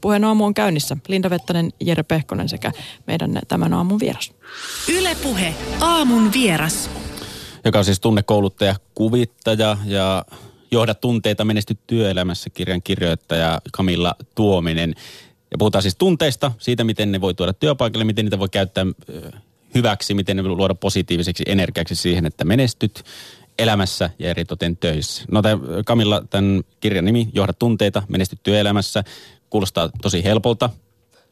Puheen aamu on käynnissä. Linda Vettanen, Jere Pehkonen sekä meidän tämän aamun vieras. Ylepuhe aamun vieras. Joka on siis tunnekouluttaja, kuvittaja ja Johda tunteita menesty työelämässä kirjan kirjoittaja Kamilla Tuominen. Ja puhutaan siis tunteista, siitä miten ne voi tuoda työpaikalle, miten niitä voi käyttää hyväksi, miten ne voi luoda positiiviseksi energiaksi siihen, että menestyt elämässä ja eritoten töissä. No tämän, Kamilla, tämän kirjan nimi, Johda tunteita, menesty työelämässä, kuulostaa tosi helpolta.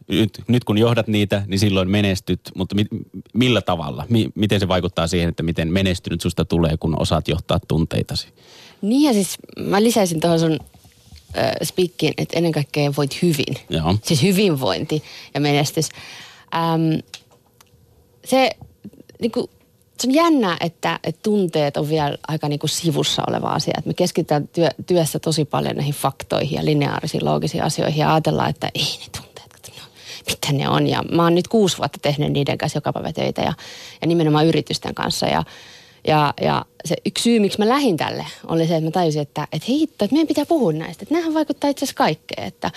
Nyt, nyt kun johdat niitä, niin silloin menestyt, mutta mi, millä tavalla? Mi, miten se vaikuttaa siihen, että miten menestynyt susta tulee, kun osaat johtaa tunteitasi? Niin ja siis mä lisäisin tuohon sun äh, spikkiin, että ennen kaikkea voit hyvin. Joo. Siis hyvinvointi ja menestys. Ähm, se, niin kuin, se on jännä, että, että tunteet on vielä aika niin kuin sivussa oleva asia. Että me keskitytään työ, työssä tosi paljon näihin faktoihin ja lineaarisiin loogisiin asioihin ja ajatellaan, että ei ne tunteet, no, mitä ne on. Ja mä oon nyt kuusi vuotta tehnyt niiden kanssa joka päivä töitä ja, ja nimenomaan yritysten kanssa. Ja, ja, ja se yksi syy, miksi mä lähdin tälle, oli se, että mä tajusin, että, että hitto, että meidän pitää puhua näistä. Että nämähän vaikuttaa itse asiassa kaikkeen. Että,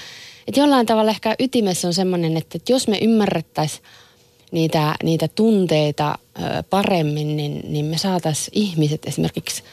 että jollain tavalla ehkä ytimessä on semmoinen, että, että jos me ymmärrettäisiin niitä, niitä tunteita paremmin, niin, niin me saataisiin ihmiset esimerkiksi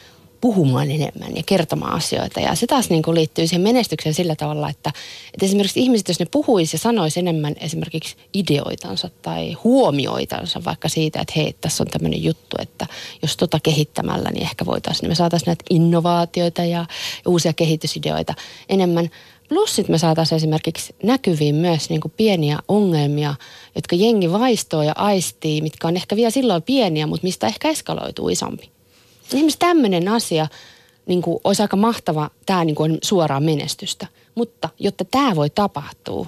puhumaan enemmän ja kertomaan asioita. Ja se taas niin kuin liittyy siihen menestykseen sillä tavalla, että, että esimerkiksi ihmiset, jos ne puhuisi ja sanoisi enemmän esimerkiksi ideoitansa tai huomioitansa vaikka siitä, että hei, tässä on tämmöinen juttu, että jos tota kehittämällä, niin ehkä voitaisiin, niin me saataisiin näitä innovaatioita ja uusia kehitysideoita enemmän. Plus sitten me saataisiin esimerkiksi näkyviin myös niin kuin pieniä ongelmia, jotka jengi vaistoo ja aistii, mitkä on ehkä vielä silloin pieniä, mutta mistä ehkä eskaloituu isompi. Esimerkiksi tämmöinen asia niin kuin olisi aika mahtava, tämä niin kuin on suoraan menestystä. Mutta jotta tämä voi tapahtua,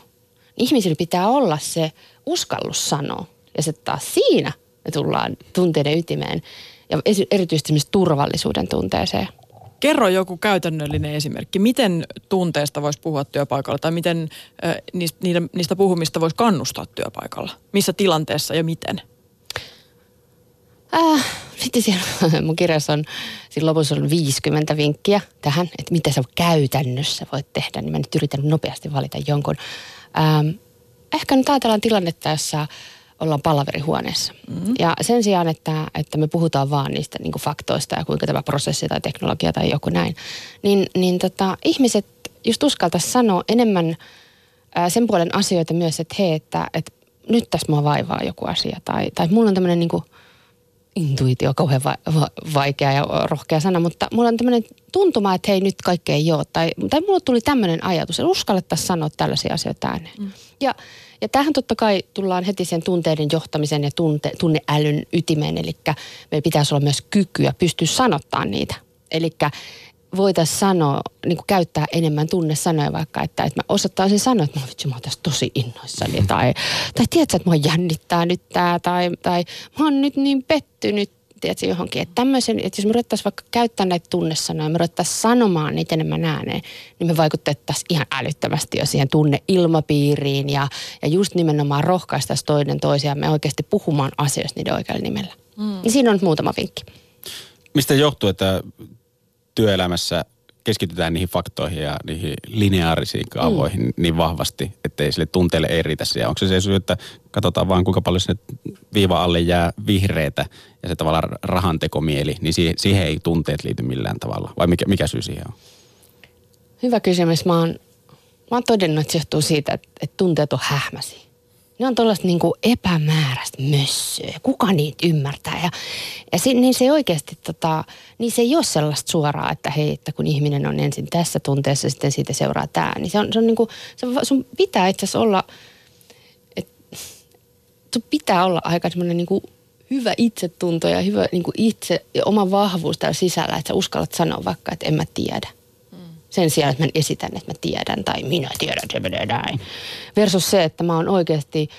niin ihmisillä pitää olla se uskallus sanoa. Ja se taas siinä me tullaan tunteiden ytimeen ja erityisesti turvallisuuden tunteeseen. Kerro joku käytännöllinen esimerkki. Miten tunteesta voisi puhua työpaikalla tai miten niistä, niistä puhumista voisi kannustaa työpaikalla? Missä tilanteessa ja miten? Äh, sitten siellä mun kirjassa on, siinä lopussa on 50 vinkkiä tähän, että mitä sä käytännössä voit tehdä. Niin mä nyt yritän nopeasti valita jonkun. Ähm, ehkä nyt ajatellaan tilannetta, jossa ollaan palaverihuoneessa. Mm-hmm. Ja sen sijaan, että, että me puhutaan vaan niistä niin kuin faktoista ja kuinka tämä prosessi tai teknologia tai joku näin, niin, niin tota, ihmiset just uskaltaisi sanoa enemmän ää, sen puolen asioita myös, että hei, että, että nyt tässä mua vaivaa joku asia. Tai, tai mulla on tämmöinen niin kuin, intuitio kauhean va- va- vaikea ja rohkea sana, mutta mulla on tämmöinen tuntuma, että hei nyt kaikkea ei ole. Tai, tai mulla tuli tämmöinen ajatus, että uskallettaisiin sanoa tällaisia asioita ääneen. Mm. Ja, ja tähän totta kai tullaan heti sen tunteiden johtamisen ja tunte, tunneälyn ytimeen, eli meillä pitäisi olla myös kykyä pystyä sanottaa niitä. Eli voitaisiin sanoa, niin kuin käyttää enemmän tunnesanoja vaikka, että, että mä osattaisin sanoa, että mä, vitsi, mä oon tässä tosi innoissani. Tai, tai tiedätkö, että mua jännittää nyt tää, tai, tai mä oon nyt niin pettynyt, tiedätkö, johonkin. Että tämmöisen, että jos me ruvettaisiin vaikka käyttää näitä tunnesanoja, me ruvettaisiin sanomaan niitä enemmän ääneen, niin me vaikutettaisiin ihan älyttömästi jo siihen tunneilmapiiriin ja, ja just nimenomaan rohkaistaisiin toinen toisiaan me oikeasti puhumaan asioista niiden oikealla nimellä. Mm. Niin siinä on nyt muutama vinkki. Mistä johtuu, että työelämässä keskitytään niihin faktoihin ja niihin lineaarisiin kaavoihin mm. niin vahvasti, ettei sille tunteelle ei riitä siellä. Onko se se syy, että katsotaan vaan kuinka paljon sinne viiva alle jää vihreitä ja se tavallaan rahantekomieli, niin siihen, siihen ei tunteet liity millään tavalla. Vai mikä, mikä syy siihen on? Hyvä kysymys. Mä oon, mä oon todennut, että se johtuu siitä, että, että tunteet on hähmäsiä ne on tuollaista niin epämääräistä mössöä. Kuka niitä ymmärtää? Ja, ja si, niin se oikeasti, tota, niin se ei ole sellaista suoraa, että hei, että kun ihminen on ensin tässä tunteessa, sitten siitä seuraa tämä. Niin se on, se on niin kuin, se, sun pitää itse asiassa olla, että sun pitää olla aika semmoinen niin kuin hyvä itsetunto ja hyvä niin kuin itse oma vahvuus täällä sisällä, että sä uskallat sanoa vaikka, että en mä tiedä. Sen sijaan, että mä esitän, että mä tiedän tai minä tiedän, näin. Versus se, että mä oon oikeasti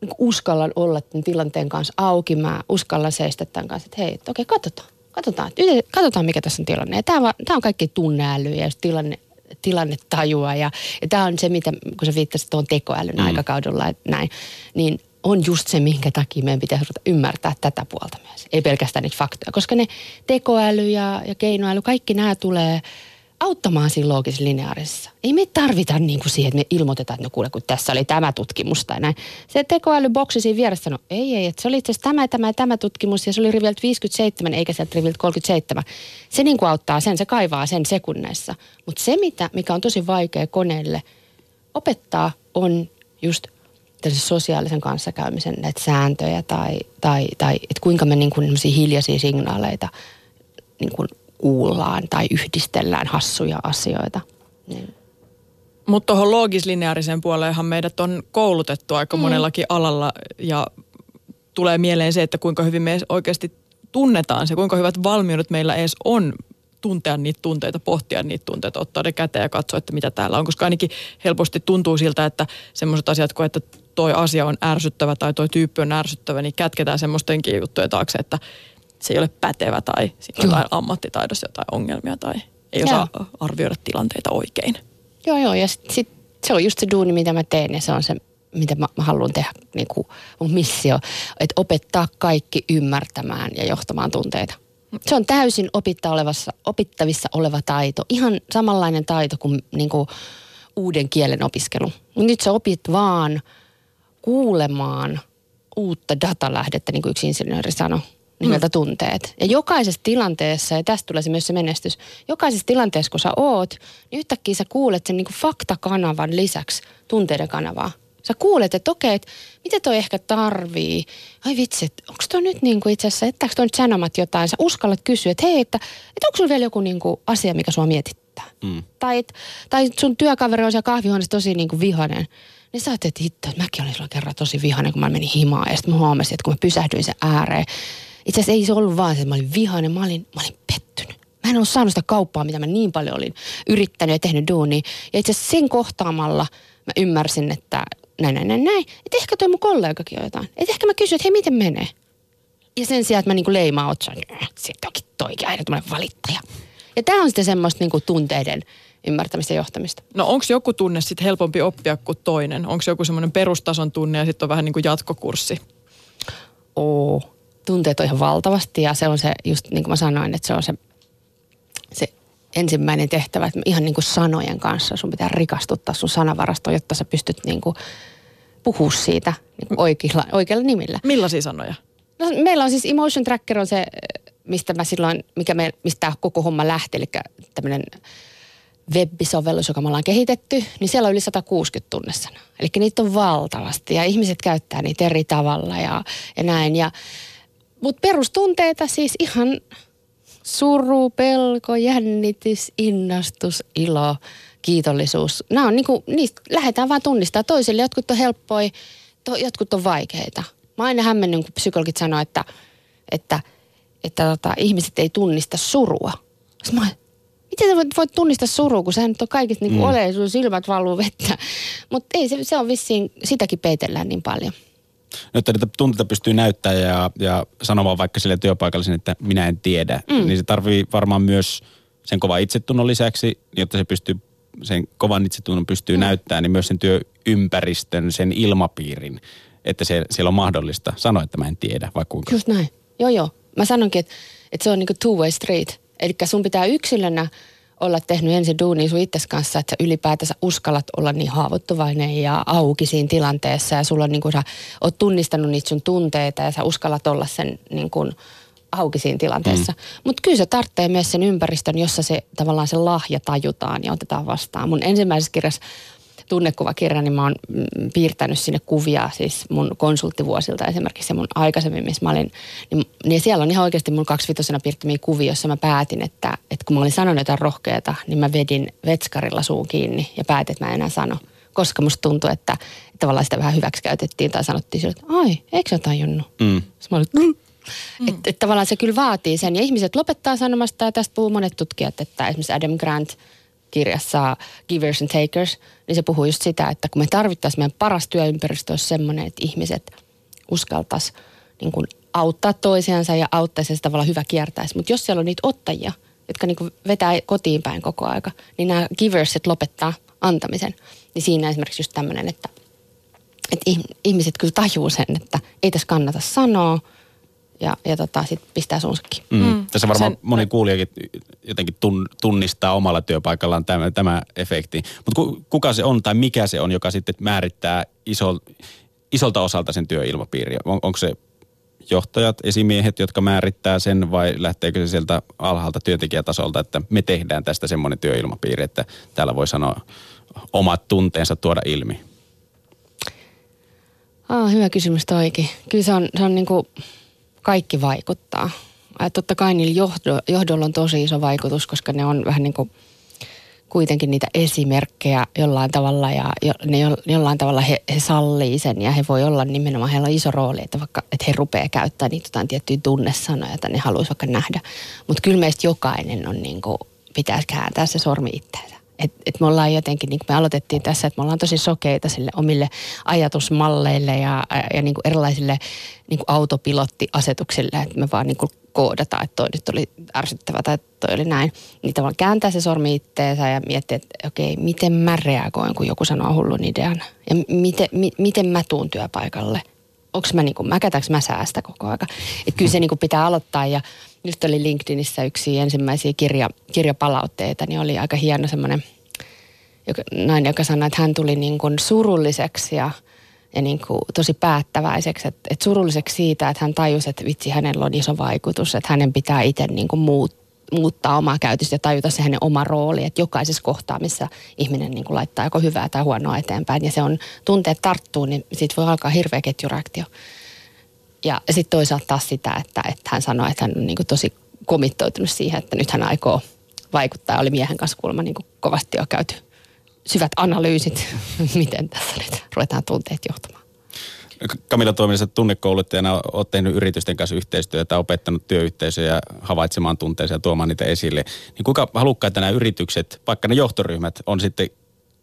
niin uskallan olla tämän tilanteen kanssa auki. Mä uskallan seistä tämän kanssa, että hei, että okei, katsotaan. Katsotaan, katsotaan mikä tässä on tilanne. Ja tämä, tämä on kaikki tunneäly ja tilanne, tilannetajua. Ja, ja tämä on se, mitä, kun sä viittasit tuon tekoälyn mm. aikakaudella, että näin, niin on just se, minkä takia meidän pitäisi ymmärtää tätä puolta myös. Ei pelkästään niitä faktoja, koska ne tekoäly ja, ja keinoäly, kaikki nämä tulee – auttamaan siinä loogisessa lineaarisessa. Ei me tarvita niin kuin siihen, että me ilmoitetaan, että no kuule, kun tässä oli tämä tutkimus tai näin. Se tekoälyboksi siinä vieressä sanoi, ei, ei, että se oli itse asiassa tämä, tämä ja tämä tutkimus ja se oli riviltä 57 eikä sieltä riviltä 37. Se niin kuin auttaa sen, se kaivaa sen sekunneissa. Mutta se, mitä, mikä on tosi vaikea koneelle opettaa, on just sosiaalisen kanssakäymisen näitä sääntöjä tai, tai, tai että kuinka me niin kuin hiljaisia signaaleita niin kuin kuullaan tai yhdistellään hassuja asioita. Niin. Mutta tuohon loogislineaariseen puoleenhan meidät on koulutettu aika mm. monellakin alalla ja tulee mieleen se, että kuinka hyvin me oikeasti tunnetaan se, kuinka hyvät valmiudet meillä edes on tuntea niitä tunteita, pohtia niitä tunteita, ottaa ne käteen ja katsoa, että mitä täällä on. Koska ainakin helposti tuntuu siltä, että semmoiset asiat kuin, että toi asia on ärsyttävä tai toi tyyppi on ärsyttävä, niin kätketään semmoistenkin juttuja taakse, että se ei ole pätevä tai siinä on jotain ammattitaidossa jotain ongelmia tai ei osaa joo. arvioida tilanteita oikein. Joo, joo. Ja sit, sit, se on just se duuni, mitä mä teen ja se on se, mitä mä, mä haluan tehdä, niin kuin mun missio, että opettaa kaikki ymmärtämään ja johtamaan tunteita. Se on täysin opitta olevassa, opittavissa oleva taito. Ihan samanlainen taito kuin, niin kuin uuden kielen opiskelu. Nyt sä opit vaan kuulemaan uutta datalähdettä, niin kuin yksi insinööri sanoi nimeltä mm. tunteet. Ja jokaisessa tilanteessa, ja tästä tulee se myös se menestys, jokaisessa tilanteessa, kun sä oot, niin yhtäkkiä sä kuulet sen niin kuin faktakanavan lisäksi tunteiden kanavaa. Sä kuulet, että okei, että mitä toi ehkä tarvii. Ai vitsi, onko toi nyt niin kuin itse asiassa, että toi nyt sanomat jotain. Sä uskallat kysyä, että hei, että, että onko sulla vielä joku niin kuin asia, mikä sua mietittää. Mm. Tai, tai sun työkaveri on siellä kahvihuoneessa tosi niin kuin vihainen. Niin sä ajattelet, että hitto, että mäkin olin sulla kerran tosi vihainen, kun mä menin himaan. Ja sitten mä huomasin, että kun mä pysähdyin sen ääreen, itse asiassa ei se ollut vaan se, että mä olin vihainen, mä olin, mä olin pettynyt. Mä en ollut saanut sitä kauppaa, mitä mä niin paljon olin yrittänyt ja tehnyt duunia. Ja itse asiassa sen kohtaamalla mä ymmärsin, että näin, näin, näin, näin. Että ehkä toi mun kollegakin on jotain. Että ehkä mä kysyn, että hei, miten menee? Ja sen sijaan, että mä niinku leimaan otsaan, äh, sitten onkin toikin aina tämmöinen valittaja. Ja tämä on sitten semmoista niinku tunteiden ymmärtämistä ja johtamista. No onko joku tunne sitten helpompi oppia kuin toinen? Onko joku semmoinen perustason tunne ja sitten on vähän niin kuin jatkokurssi? Oo, tunteet on ihan valtavasti ja se on se, just niin kuin mä sanoin, että se on se, se ensimmäinen tehtävä, että ihan niin kuin sanojen kanssa sun pitää rikastuttaa sun sanavarasto, jotta sä pystyt niin kuin puhua siitä niin kuin oikeilla, oikeilla nimillä. Millaisia sanoja? No, meillä on siis Emotion Tracker on se, mistä mä silloin, mikä me, mistä koko homma lähti, eli tämmöinen web-sovellus, joka me ollaan kehitetty, niin siellä on yli 160 tunnesana. Eli niitä on valtavasti ja ihmiset käyttää niitä eri tavalla ja, ja näin. Ja mutta perustunteita siis ihan suru, pelko, jännitys, innostus, ilo, kiitollisuus. Nämä on niinku, niistä lähdetään vaan tunnistaa toisille. Jotkut on helppoja, to, jotkut on vaikeita. Mä aina hämmennyn, kun psykologit sanoo, että, että, että tota, ihmiset ei tunnista surua. Mä, miten sä voit, voit tunnistaa surua, kun sä nyt on kaikista niinku mm. ole, sun silmät valuu vettä. Mutta ei, se, se on vissiin, sitäkin peitellään niin paljon. Että niitä tunteita pystyy näyttämään ja, ja sanomaan vaikka sille työpaikallisen, että minä en tiedä, mm. niin se tarvii varmaan myös sen kova itsetunnon lisäksi, jotta se pystyy, sen kovan itsetunnon pystyy mm. näyttämään, niin myös sen työympäristön, sen ilmapiirin, että se, siellä on mahdollista sanoa, että mä en tiedä, vai kuinka. Just näin. Joo, joo. Mä sanonkin, että, että se on niinku two-way street. Eli sun pitää yksilönä olla tehnyt ensin duunia sun itses kanssa, että sä ylipäätänsä uskallat olla niin haavoittuvainen ja auki siinä tilanteessa ja sulla on niin kuin sä oot tunnistanut niitä sun tunteita ja sä uskallat olla sen niin kuin auki siinä tilanteessa. Mm. Mutta kyllä se tarvitsee myös sen ympäristön, jossa se tavallaan se lahja tajutaan ja otetaan vastaan. Mun ensimmäisessä kirjassa tunnekuvakirja, niin mä oon mm, piirtänyt sinne kuvia siis mun konsulttivuosilta esimerkiksi ja mun aikaisemmin, missä mä olin, niin, niin siellä on ihan oikeasti mun kaksivitosena piirtämiä kuvia, jossa mä päätin, että, että kun mä olin sanonut jotain rohkeata, niin mä vedin vetskarilla suun kiinni ja päätin, että mä en enää sano. Koska musta tuntui, että, että tavallaan sitä vähän hyväksi käytettiin tai sanottiin sille, että ai, eikö sä tajunnut? Mm. mä olin, mm. Mm. Että et tavallaan se kyllä vaatii sen. Ja ihmiset lopettaa sanomasta, ja tästä puhuu monet tutkijat, että esimerkiksi Adam Grant – kirjassa Givers and Takers, niin se puhuu just sitä, että kun me tarvittaisiin meidän paras työympäristö olisi semmoinen, että ihmiset uskaltaisi niin kuin auttaa toisiansa ja auttaisi se tavallaan hyvä kiertäisi. Mutta jos siellä on niitä ottajia, jotka niin kuin vetää kotiin päin koko aika, niin nämä giversit lopettaa antamisen. Niin siinä esimerkiksi just tämmöinen, että, että ihmiset kyllä tajuu sen, että ei tässä kannata sanoa, ja, ja tota, sitten pistää suunsakin. Mm. Mm. Tässä varmaan Sen, moni kuulijakin jotenkin tunnistaa omalla työpaikallaan tämä, tämä efekti. Mutta kuka se on tai mikä se on, joka sitten määrittää iso, isolta osalta sen työilmapiiriä? On, onko se johtajat, esimiehet, jotka määrittää sen vai lähteekö se sieltä alhaalta työntekijätasolta, että me tehdään tästä semmoinen työilmapiiri, että täällä voi sanoa omat tunteensa tuoda ilmi? Ah, hyvä kysymys toikin. Kyllä se on, se on niin kuin kaikki vaikuttaa. Ja totta kai niillä johdo, johdolla on tosi iso vaikutus, koska ne on vähän niin kuin kuitenkin niitä esimerkkejä jollain tavalla ja jo, ne jo, jollain tavalla he, he sallii sen ja he voi olla nimenomaan, heillä on iso rooli, että vaikka että he rupeaa käyttämään niitä jotain tiettyjä tunnesanoja, että ne haluaisi vaikka nähdä. Mutta kyllä meistä jokainen on niin kuin, pitäisi kääntää se sormi itseensä. Et, et me ollaan jotenkin, niin kuin me aloitettiin tässä, että me ollaan tosi sokeita sille omille ajatusmalleille ja, ja niin kuin erilaisille niin kuin autopilottiasetuksille, että me vaan niin kuin koodataan, että toi nyt oli ärsyttävä tai toi oli näin. Niin tavallaan kääntää se sormi itteensä ja miettiä, että okei, miten mä reagoin, kun joku sanoo hullun idean. Ja miten, mi, miten mä tuun työpaikalle. Onko mä niin kuin, mä säästä koko aika. Että kyllä se niin kuin pitää aloittaa ja just oli LinkedInissä yksi ensimmäisiä kirja, kirjapalautteita, niin oli aika hieno semmoinen nainen, joka sanoi, että hän tuli niin kuin surulliseksi ja, ja niin kuin tosi päättäväiseksi. Että, että surulliseksi siitä, että hän tajusi, että vitsi, hänellä on iso vaikutus, että hänen pitää itse niin kuin muut, muuttaa omaa käytöstä ja tajuta se hänen oma rooli, että jokaisessa kohtaa, missä ihminen niin kuin laittaa joko hyvää tai huonoa eteenpäin ja se on tunteet tarttuu, niin siitä voi alkaa hirveä ketjureaktio. Ja sitten toisaalta taas sitä, että, että hän sanoi, että hän on niin kuin tosi komittoitunut siihen, että nyt hän aikoo vaikuttaa. Oli miehen kanssa kuulemma niin kuin kovasti jo käyty syvät analyysit, miten tässä nyt ruvetaan tunteet johtamaan. Kamilla toiminnassa tunnekouluttajana olet tehnyt yritysten kanssa yhteistyötä, opettanut työyhteisöjä havaitsemaan tunteisia ja tuomaan niitä esille. Niin kuinka halukkaita nämä yritykset, vaikka ne johtoryhmät, on sitten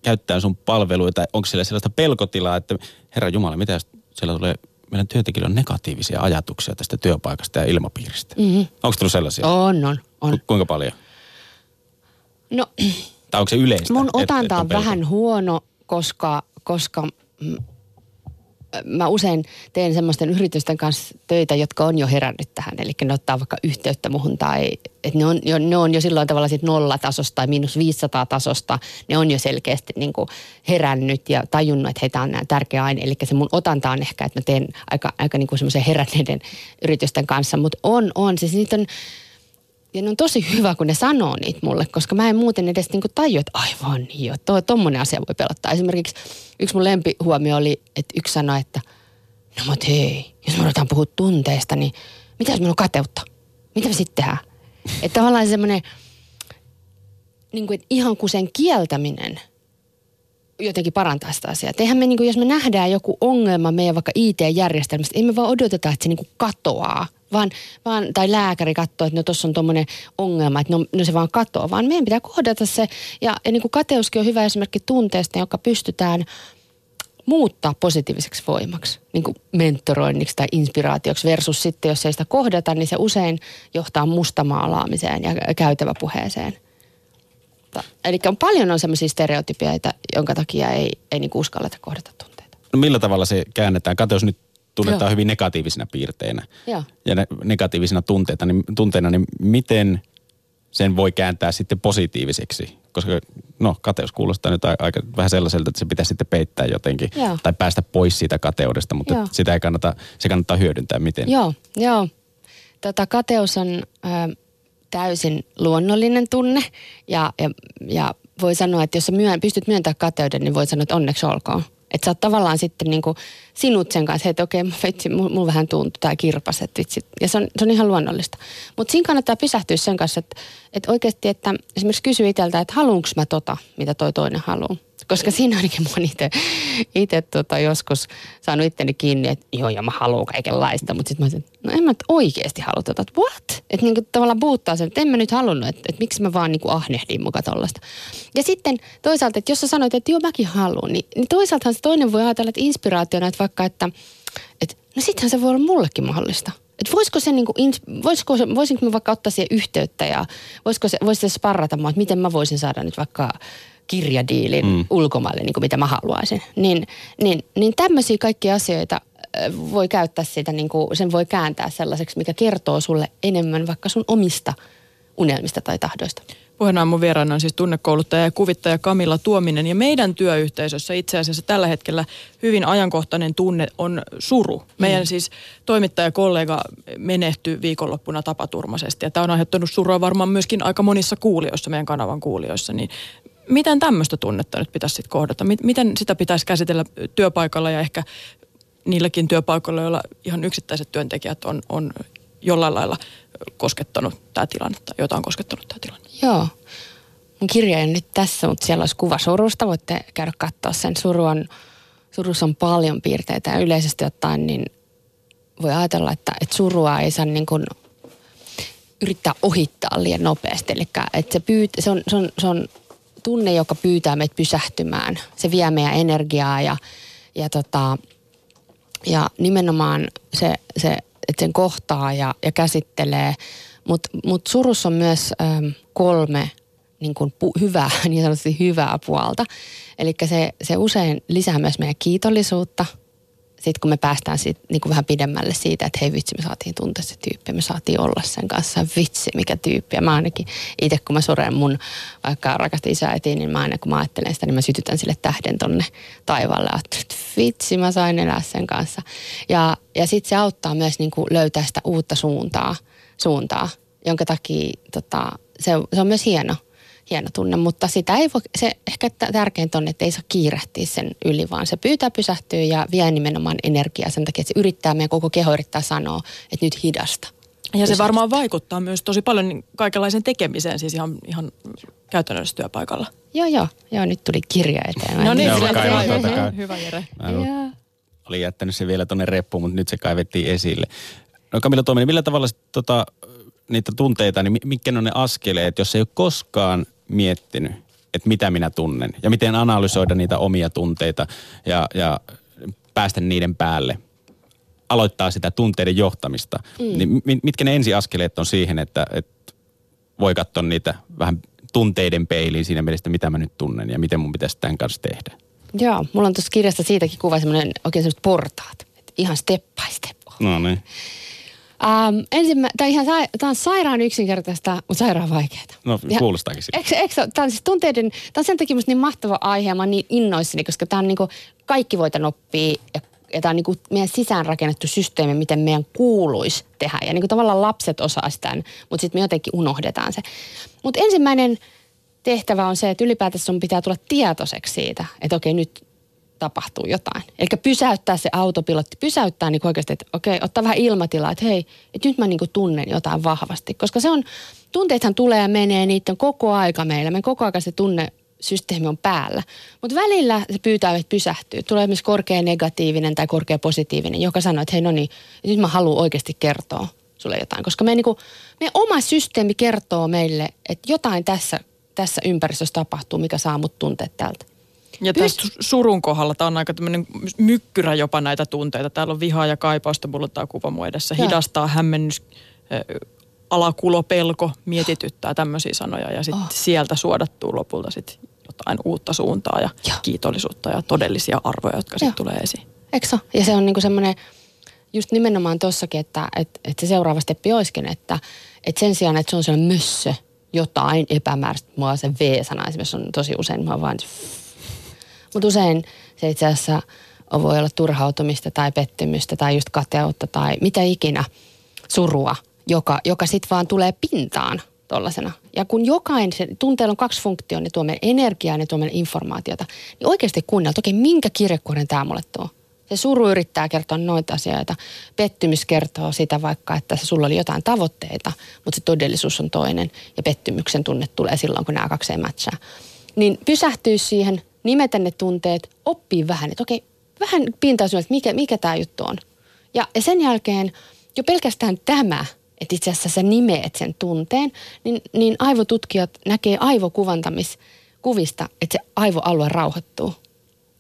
käyttää sun palveluita? Onko siellä sellaista pelkotilaa, että herra Jumala, mitä siellä tulee meidän työntekijöillä on negatiivisia ajatuksia tästä työpaikasta ja ilmapiiristä. Mm-hmm. Onko tullut sellaisia? On, on, on. Ku, kuinka paljon? No, tai onko se yleistä? Mun otanta on vähän huono, koska, koska mä usein teen semmoisten yritysten kanssa töitä, jotka on jo herännyt tähän. Eli ne ottaa vaikka yhteyttä muhun tai että ne, on jo, ne on jo silloin tavalla sit nollatasosta tai miinus 500 tasosta. Ne on jo selkeästi niin kuin herännyt ja tajunnut, että heitä on tärkeä aine. Eli se mun otanta on ehkä, että mä teen aika, aika niin kuin semmoisen heränneiden yritysten kanssa. Mutta on, on. Siis niitä on, ja ne on tosi hyvä, kun ne sanoo niitä mulle, koska mä en muuten edes niinku tajua, että aivan niin jo, to, tommonen asia voi pelottaa. Esimerkiksi yksi mun lempihuomio oli, että yksi sanoi, että no mut hei, jos me ruvetaan puhua tunteista, niin mitä jos meillä on kateutta? Mitä me sitten tehdään? Että tavallaan semmoinen, niin kuin, että ihan kuin sen kieltäminen jotenkin parantaa sitä asiaa. eihän me, niin kuin, jos me nähdään joku ongelma meidän vaikka IT-järjestelmästä, emme vaan odoteta, että se niin kuin katoaa vaan, vaan, tai lääkäri katsoo, että no tuossa on tuommoinen ongelma, että no, no se vaan katoaa, vaan meidän pitää kohdata se. Ja, ja niin kuin kateuskin on hyvä esimerkki tunteesta, joka pystytään muuttaa positiiviseksi voimaksi, niin kuin mentoroinniksi tai inspiraatioksi versus sitten, jos ei sitä kohdata, niin se usein johtaa mustamaalaamiseen ja käytäväpuheeseen. Eli on paljon on sellaisia stereotypioita, jonka takia ei, ei niin uskalleta kohdata tunteita. No millä tavalla se käännetään? Kateus nyt tunnetaan Joo. hyvin negatiivisina piirteinä Joo. ja ne, negatiivisina tunteita, niin, tunteina, niin miten sen voi kääntää sitten positiiviseksi? Koska no kateus kuulostaa nyt aika vähän sellaiselta, että se pitäisi sitten peittää jotenkin Joo. tai päästä pois siitä kateudesta, mutta Joo. sitä ei kannata, se kannattaa hyödyntää miten. Joo, Joo. Tota, kateus on ö, täysin luonnollinen tunne ja, ja, ja voi sanoa, että jos sä myön, pystyt myöntämään kateuden, niin voi sanoa, että onneksi olkoon. Että sä oot tavallaan sitten niinku sinut sen kanssa, että okei, vitsi, mulla vähän tuntuu tai kirpas, että vitsi. Ja se on, se on ihan luonnollista. Mutta siinä kannattaa pysähtyä sen kanssa, että, että oikeasti, että esimerkiksi kysy itseltä, että haluanko mä tota, mitä toi toinen haluaa. Koska siinä ainakin mä oon itse tota joskus saanut itteni kiinni, että joo, ja mä haluan kaikenlaista. Mutta sitten mä olisin, no en mä oikeasti halua tota, että what? Että niinku tavallaan puuttaa sen, että en mä nyt halunnut, että, että miksi mä vaan niinku ahnehdin muka tollasta. Ja sitten toisaalta, että jos sä sanoit, että joo mäkin haluan, niin, niin toisaalta se toinen voi ajatella, että inspiraationa, että vaikka, että, että no sittenhän se voi olla mullekin mahdollista. Että voisiko se, niinku, voisiko se, voisinko mä vaikka ottaa siihen yhteyttä ja voisiko se, voisiko se sparrata mua, että miten mä voisin saada nyt vaikka kirjadiilin mm. ulkomaille, niin kuin mitä mä haluaisin. Niin, niin, niin tämmöisiä kaikkia asioita voi käyttää sitä, niin kuin, sen voi kääntää sellaiseksi, mikä kertoo sulle enemmän vaikka sun omista unelmista tai tahdoista. Puheena mun vieraana on siis tunnekouluttaja ja kuvittaja Kamilla Tuominen. Ja meidän työyhteisössä itse asiassa tällä hetkellä hyvin ajankohtainen tunne on suru. Meidän mm. siis toimittajakollega menehtyi viikonloppuna tapaturmaisesti. Ja tämä on aiheuttanut surua varmaan myöskin aika monissa kuulijoissa, meidän kanavan kuulijoissa. Niin miten tämmöistä tunnetta nyt pitäisi sitten kohdata? Miten sitä pitäisi käsitellä työpaikalla ja ehkä niilläkin työpaikoilla, joilla ihan yksittäiset työntekijät on, on jollain lailla koskettanut tämä tilanne tai jota on koskettanut tämä tilanne. Joo. Mun kirja ei nyt tässä, mutta siellä olisi kuva surusta. Voitte käydä katsoa sen. Suru on, surussa on paljon piirteitä ja yleisesti ottaen niin voi ajatella, että, että surua ei saa niin kuin yrittää ohittaa liian nopeasti. Eli että se, pyyt, se, on, se, on, se on tunne, joka pyytää meitä pysähtymään. Se vie meidän energiaa ja, ja, tota, ja nimenomaan se, se, että sen kohtaa ja, ja käsittelee. Mutta mut surussa on myös äm, kolme niin kuin pu, hyvää, niin sanotusti hyvää puolta. Eli se, se usein lisää myös meidän kiitollisuutta – sitten kun me päästään siitä, niin kuin vähän pidemmälle siitä, että hei vitsi, me saatiin tuntea se tyyppi, me saatiin olla sen kanssa, vitsi, mikä tyyppi. Ja mä ainakin itse, kun mä suren mun vaikka rakasta isäiti, niin mä aina kun mä ajattelen sitä, niin mä sytytän sille tähden tonne taivaalle. Että vitsi, mä sain elää sen kanssa. Ja, ja sitten se auttaa myös niin kuin löytää sitä uutta suuntaa, suuntaa jonka takia tota, se, se on myös hieno hieno tunne, mutta sitä ei voi, se ehkä tärkeintä on, että ei saa kiirehtiä sen yli, vaan se pyytää pysähtyä ja vie nimenomaan energiaa sen takia, että se yrittää, meidän koko keho yrittää sanoa, että nyt hidasta. Ja se varmaan vaikuttaa myös tosi paljon kaikenlaisen tekemiseen, siis ihan, ihan käytännössä työpaikalla. Joo, joo. Joo, nyt tuli kirja eteen. No niin, Joo, kaivan tuota. Hyvä Jere. Mä olin jättänyt se vielä tuonne reppuun, mutta nyt se kaivettiin esille. No Kamilla Tuominen, millä tavalla sit, tota, niitä tunteita, niin mi- mitkä on ne askeleet, jos ei ole koskaan miettinyt, että mitä minä tunnen ja miten analysoida niitä omia tunteita ja, ja päästä niiden päälle, aloittaa sitä tunteiden johtamista. Mm. Niin mi- mitkä ne ensiaskeleet on siihen, että, että voi katsoa niitä vähän tunteiden peiliin siinä mielessä, mitä mä nyt tunnen ja miten mun pitäisi tämän kanssa tehdä. Joo, mulla on tuossa kirjasta siitäkin kuva semmoinen oikein semmoiset portaat. Et ihan step by step. No niin. Ähm, ensimmä, tämä, ihan, sa- tämä on sairaan yksinkertaista, mutta sairaan vaikeaa. No Ja- kuulostaakin siltä. Eikö, eikö, tämä on siis tunteiden, tämä on sen takia musta niin mahtava aihe ja mä oon niin innoissani, koska tämä on niin kuin, kaikki voi tämän oppia ja, ja tämä on niin kuin meidän sisäänrakennettu systeemi, miten meidän kuuluisi tehdä. Ja niin kuin tavallaan lapset osaa sitä, mutta sitten me jotenkin unohdetaan se. Mutta ensimmäinen tehtävä on se, että ylipäätänsä sun pitää tulla tietoiseksi siitä, että okei nyt tapahtuu jotain. Eli pysäyttää se autopilotti, pysäyttää niin oikeasti, että okei, ottaa vähän ilmatilaa, että hei, että nyt mä niin tunnen jotain vahvasti. Koska se on, tunteethan tulee ja menee, niitä on koko aika meillä. Me koko aika se tunne systeemi on päällä. Mutta välillä se pyytää, että pysähtyy. Tulee esimerkiksi korkea negatiivinen tai korkea positiivinen, joka sanoo, että hei no niin, nyt mä haluan oikeasti kertoa sulle jotain. Koska meidän, niin meidän oma systeemi kertoo meille, että jotain tässä, tässä ympäristössä tapahtuu, mikä saa mut tunteet tältä. Ja tässä su- surun kohdalla tämä on aika tämmöinen mykkyrä jopa näitä tunteita. Täällä on vihaa ja kaipausta, tämä kuva mun edessä. Joo. Hidastaa, hämmennys, alakulo, pelko, mietityttää tämmöisiä sanoja. Ja sitten Oh. sieltä suodattuu lopulta sit jotain uutta suuntaa ja Joo. kiitollisuutta ja todellisia arvoja, jotka sitten tulee esiin. Eikö? Ja se on niinku semmoinen, just nimenomaan tossakin, että, että, että se seuraava steppi olisikin, että, että sen sijaan, että se on sellainen mössö, jotain epämääräistä, mua se V-sana esimerkiksi on tosi usein, mä vaan, mutta usein se itse asiassa voi olla turhautumista tai pettymystä tai just kateutta tai mitä ikinä surua, joka, joka sitten vaan tulee pintaan tollasena. Ja kun jokainen, tunteella on kaksi funktiota, ne tuo meille energiaa ja ne tuo meille informaatiota, niin oikeasti kuunnella, okei, minkä kirjekuoren tämä mulle tuo? Se suru yrittää kertoa noita asioita. Pettymys kertoo sitä vaikka, että se sulla oli jotain tavoitteita, mutta se todellisuus on toinen. Ja pettymyksen tunne tulee silloin, kun nämä kaksi ei matchaa. Niin pysähtyy siihen, nimetä ne tunteet, oppii vähän, että okei, vähän pintaisuus, että mikä, mikä tämä juttu on. Ja, ja sen jälkeen jo pelkästään tämä, että itse asiassa sä nimeet sen tunteen, niin, niin aivotutkijat näkee aivokuvantamiskuvista, että se aivoalue rauhoittuu.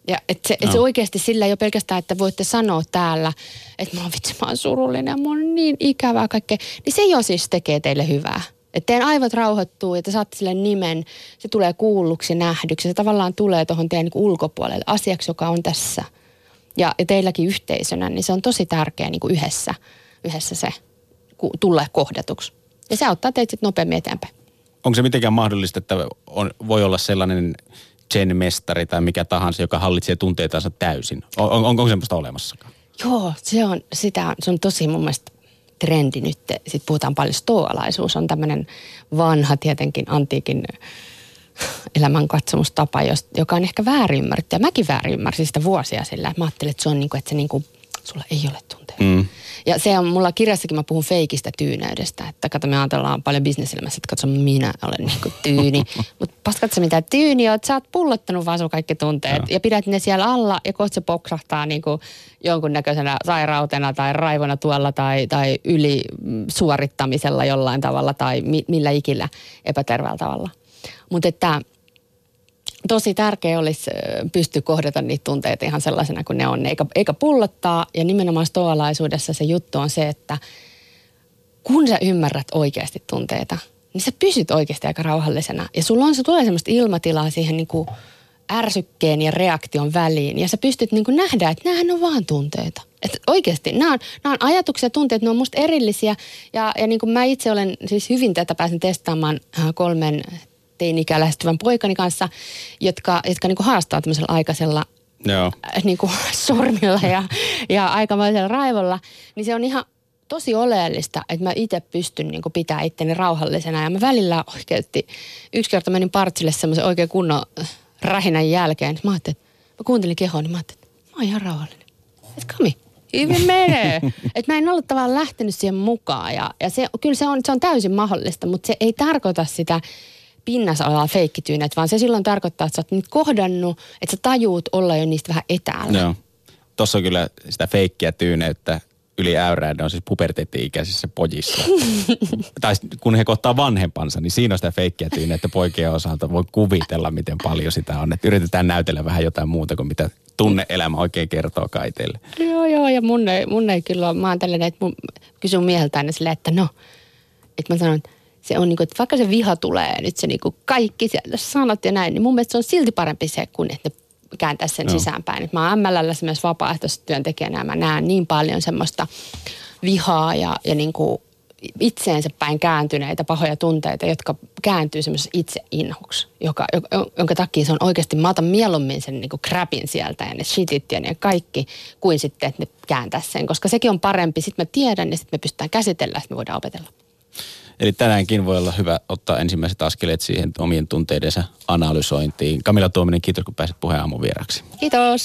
Ja että se, et se oikeasti sillä ei ole pelkästään, että voitte sanoa täällä, että mä oon vitsi, mä oon surullinen ja mä oon niin ikävää kaikkea. Niin se jo siis tekee teille hyvää. Että teidän aivot rauhoittuu ja te saatte sille nimen, se tulee kuulluksi ja nähdyksi. Se tavallaan tulee tuohon teidän niin ulkopuolelle asiaksi, joka on tässä. ja, ja teilläkin yhteisönä, niin se on tosi tärkeä niin kuin yhdessä, yhdessä se ku, tulla kohdatuksi. Ja se auttaa teitä sitten nopeammin eteenpäin. Onko se mitenkään mahdollista, että on, voi olla sellainen Jen-mestari tai mikä tahansa, joka hallitsee tunteitansa täysin? On, on, onko semmoista olemassakaan? Joo, se on, sitä, se on tosi mun mielestä trendi nyt. Sitten puhutaan paljon stoalaisuus, on tämmöinen vanha tietenkin antiikin elämänkatsomustapa, joka on ehkä väärin ymmärretty. Ja mäkin väärin ymmärsin sitä vuosia sillä. Mä ajattelin, että se on niin kuin, että se niin kuin, sulla ei ole tunteita. Mm. Ja se on, mulla kirjassakin mä puhun feikistä tyyneydestä. Että kato, me ajatellaan paljon bisneselämässä, että katso, minä olen niin kuin tyyni. Mutta paskat sä mitä tyyni on, että sä oot pullottanut vaan sun kaikki tunteet. Ja, ja pidät ne siellä alla ja kohta se poksahtaa niin kuin jonkunnäköisenä sairautena tai raivona tuolla tai, tai yli suorittamisella jollain tavalla tai mi, millä ikillä epäterveellä tavalla. Mutta että tosi tärkeä olisi pystyä kohdata niitä tunteita ihan sellaisena kuin ne on, eikä, eikä pullottaa. Ja nimenomaan stoalaisuudessa se juttu on se, että kun sä ymmärrät oikeasti tunteita, niin sä pysyt oikeasti aika rauhallisena. Ja sulla on, se tulee semmoista ilmatilaa siihen niin kuin ärsykkeen ja reaktion väliin. Ja sä pystyt niin kuin nähdä, että näähän on vaan tunteita. Että oikeasti, nämä on, nämä on ajatuksia ja tunteet, ne on musta erillisiä. Ja, ja niin kuin mä itse olen siis hyvin tätä pääsen testaamaan äh, kolmen teini-ikää lähestyvän poikani kanssa, jotka, jotka niin kuin haastaa tämmöisellä aikaisella Joo. Äh, niin kuin sormilla ja, ja aikamoisella raivolla, niin se on ihan tosi oleellista, että mä itse pystyn niin pitää itteni rauhallisena. Ja mä välillä oikeasti, yksi kerta menin partsille semmoisen oikein kunnon rähinän jälkeen. Mä ajattelin, mä kuuntelin kehoa, niin mä ajattelin, että mä oon ihan rauhallinen. Että kami, hyvin menee. että mä en ollut tavallaan lähtenyt siihen mukaan. Ja, ja se, kyllä se on, se on täysin mahdollista, mutta se ei tarkoita sitä pinnassa olevaa feikkityynet, vaan se silloin tarkoittaa, että sä oot nyt kohdannut, että sä tajuut olla jo niistä vähän etäällä. Joo. Tuossa on kyllä sitä feikkiä tyyneyttä yli äyräiden on siis puberteetti-ikäisissä pojissa. tai kun he kohtaa vanhempansa, niin siinä on sitä feikkiä tyyneyttä poikien osalta. Voi kuvitella, miten paljon sitä on. Että yritetään näytellä vähän jotain muuta kuin mitä tunne-elämä oikein kertoo kaiteille. Joo, joo, ja mun ei, mun ei kyllä ole. Mä oon tällainen, että mun, kysyn mieheltä aina silleen, että no, että mä sanon, että se on niin kuin, että vaikka se viha tulee, nyt se niin kuin kaikki siellä sanot ja näin, niin mun mielestä se on silti parempi se, kun että ne kääntää sen no. sisäänpäin. Et mä oon MLL myös vapaaehtoistyöntekijänä ja mä näen niin paljon semmoista vihaa ja, ja niin kuin itseensä päin kääntyneitä pahoja tunteita, jotka kääntyy semmoisessa itseinhoksi, joka, jonka takia se on oikeasti, mä otan mieluummin sen niin crapin sieltä ja ne shitit ja ne kaikki, kuin sitten, että ne kääntää sen, koska sekin on parempi. Sitten mä tiedän ja sitten me pystytään käsitellä, että me voidaan opetella. Eli tänäänkin voi olla hyvä ottaa ensimmäiset askeleet siihen omien tunteidensa analysointiin. Kamila Tuominen, kiitos kun pääsit puheen aamun vieraksi. Kiitos.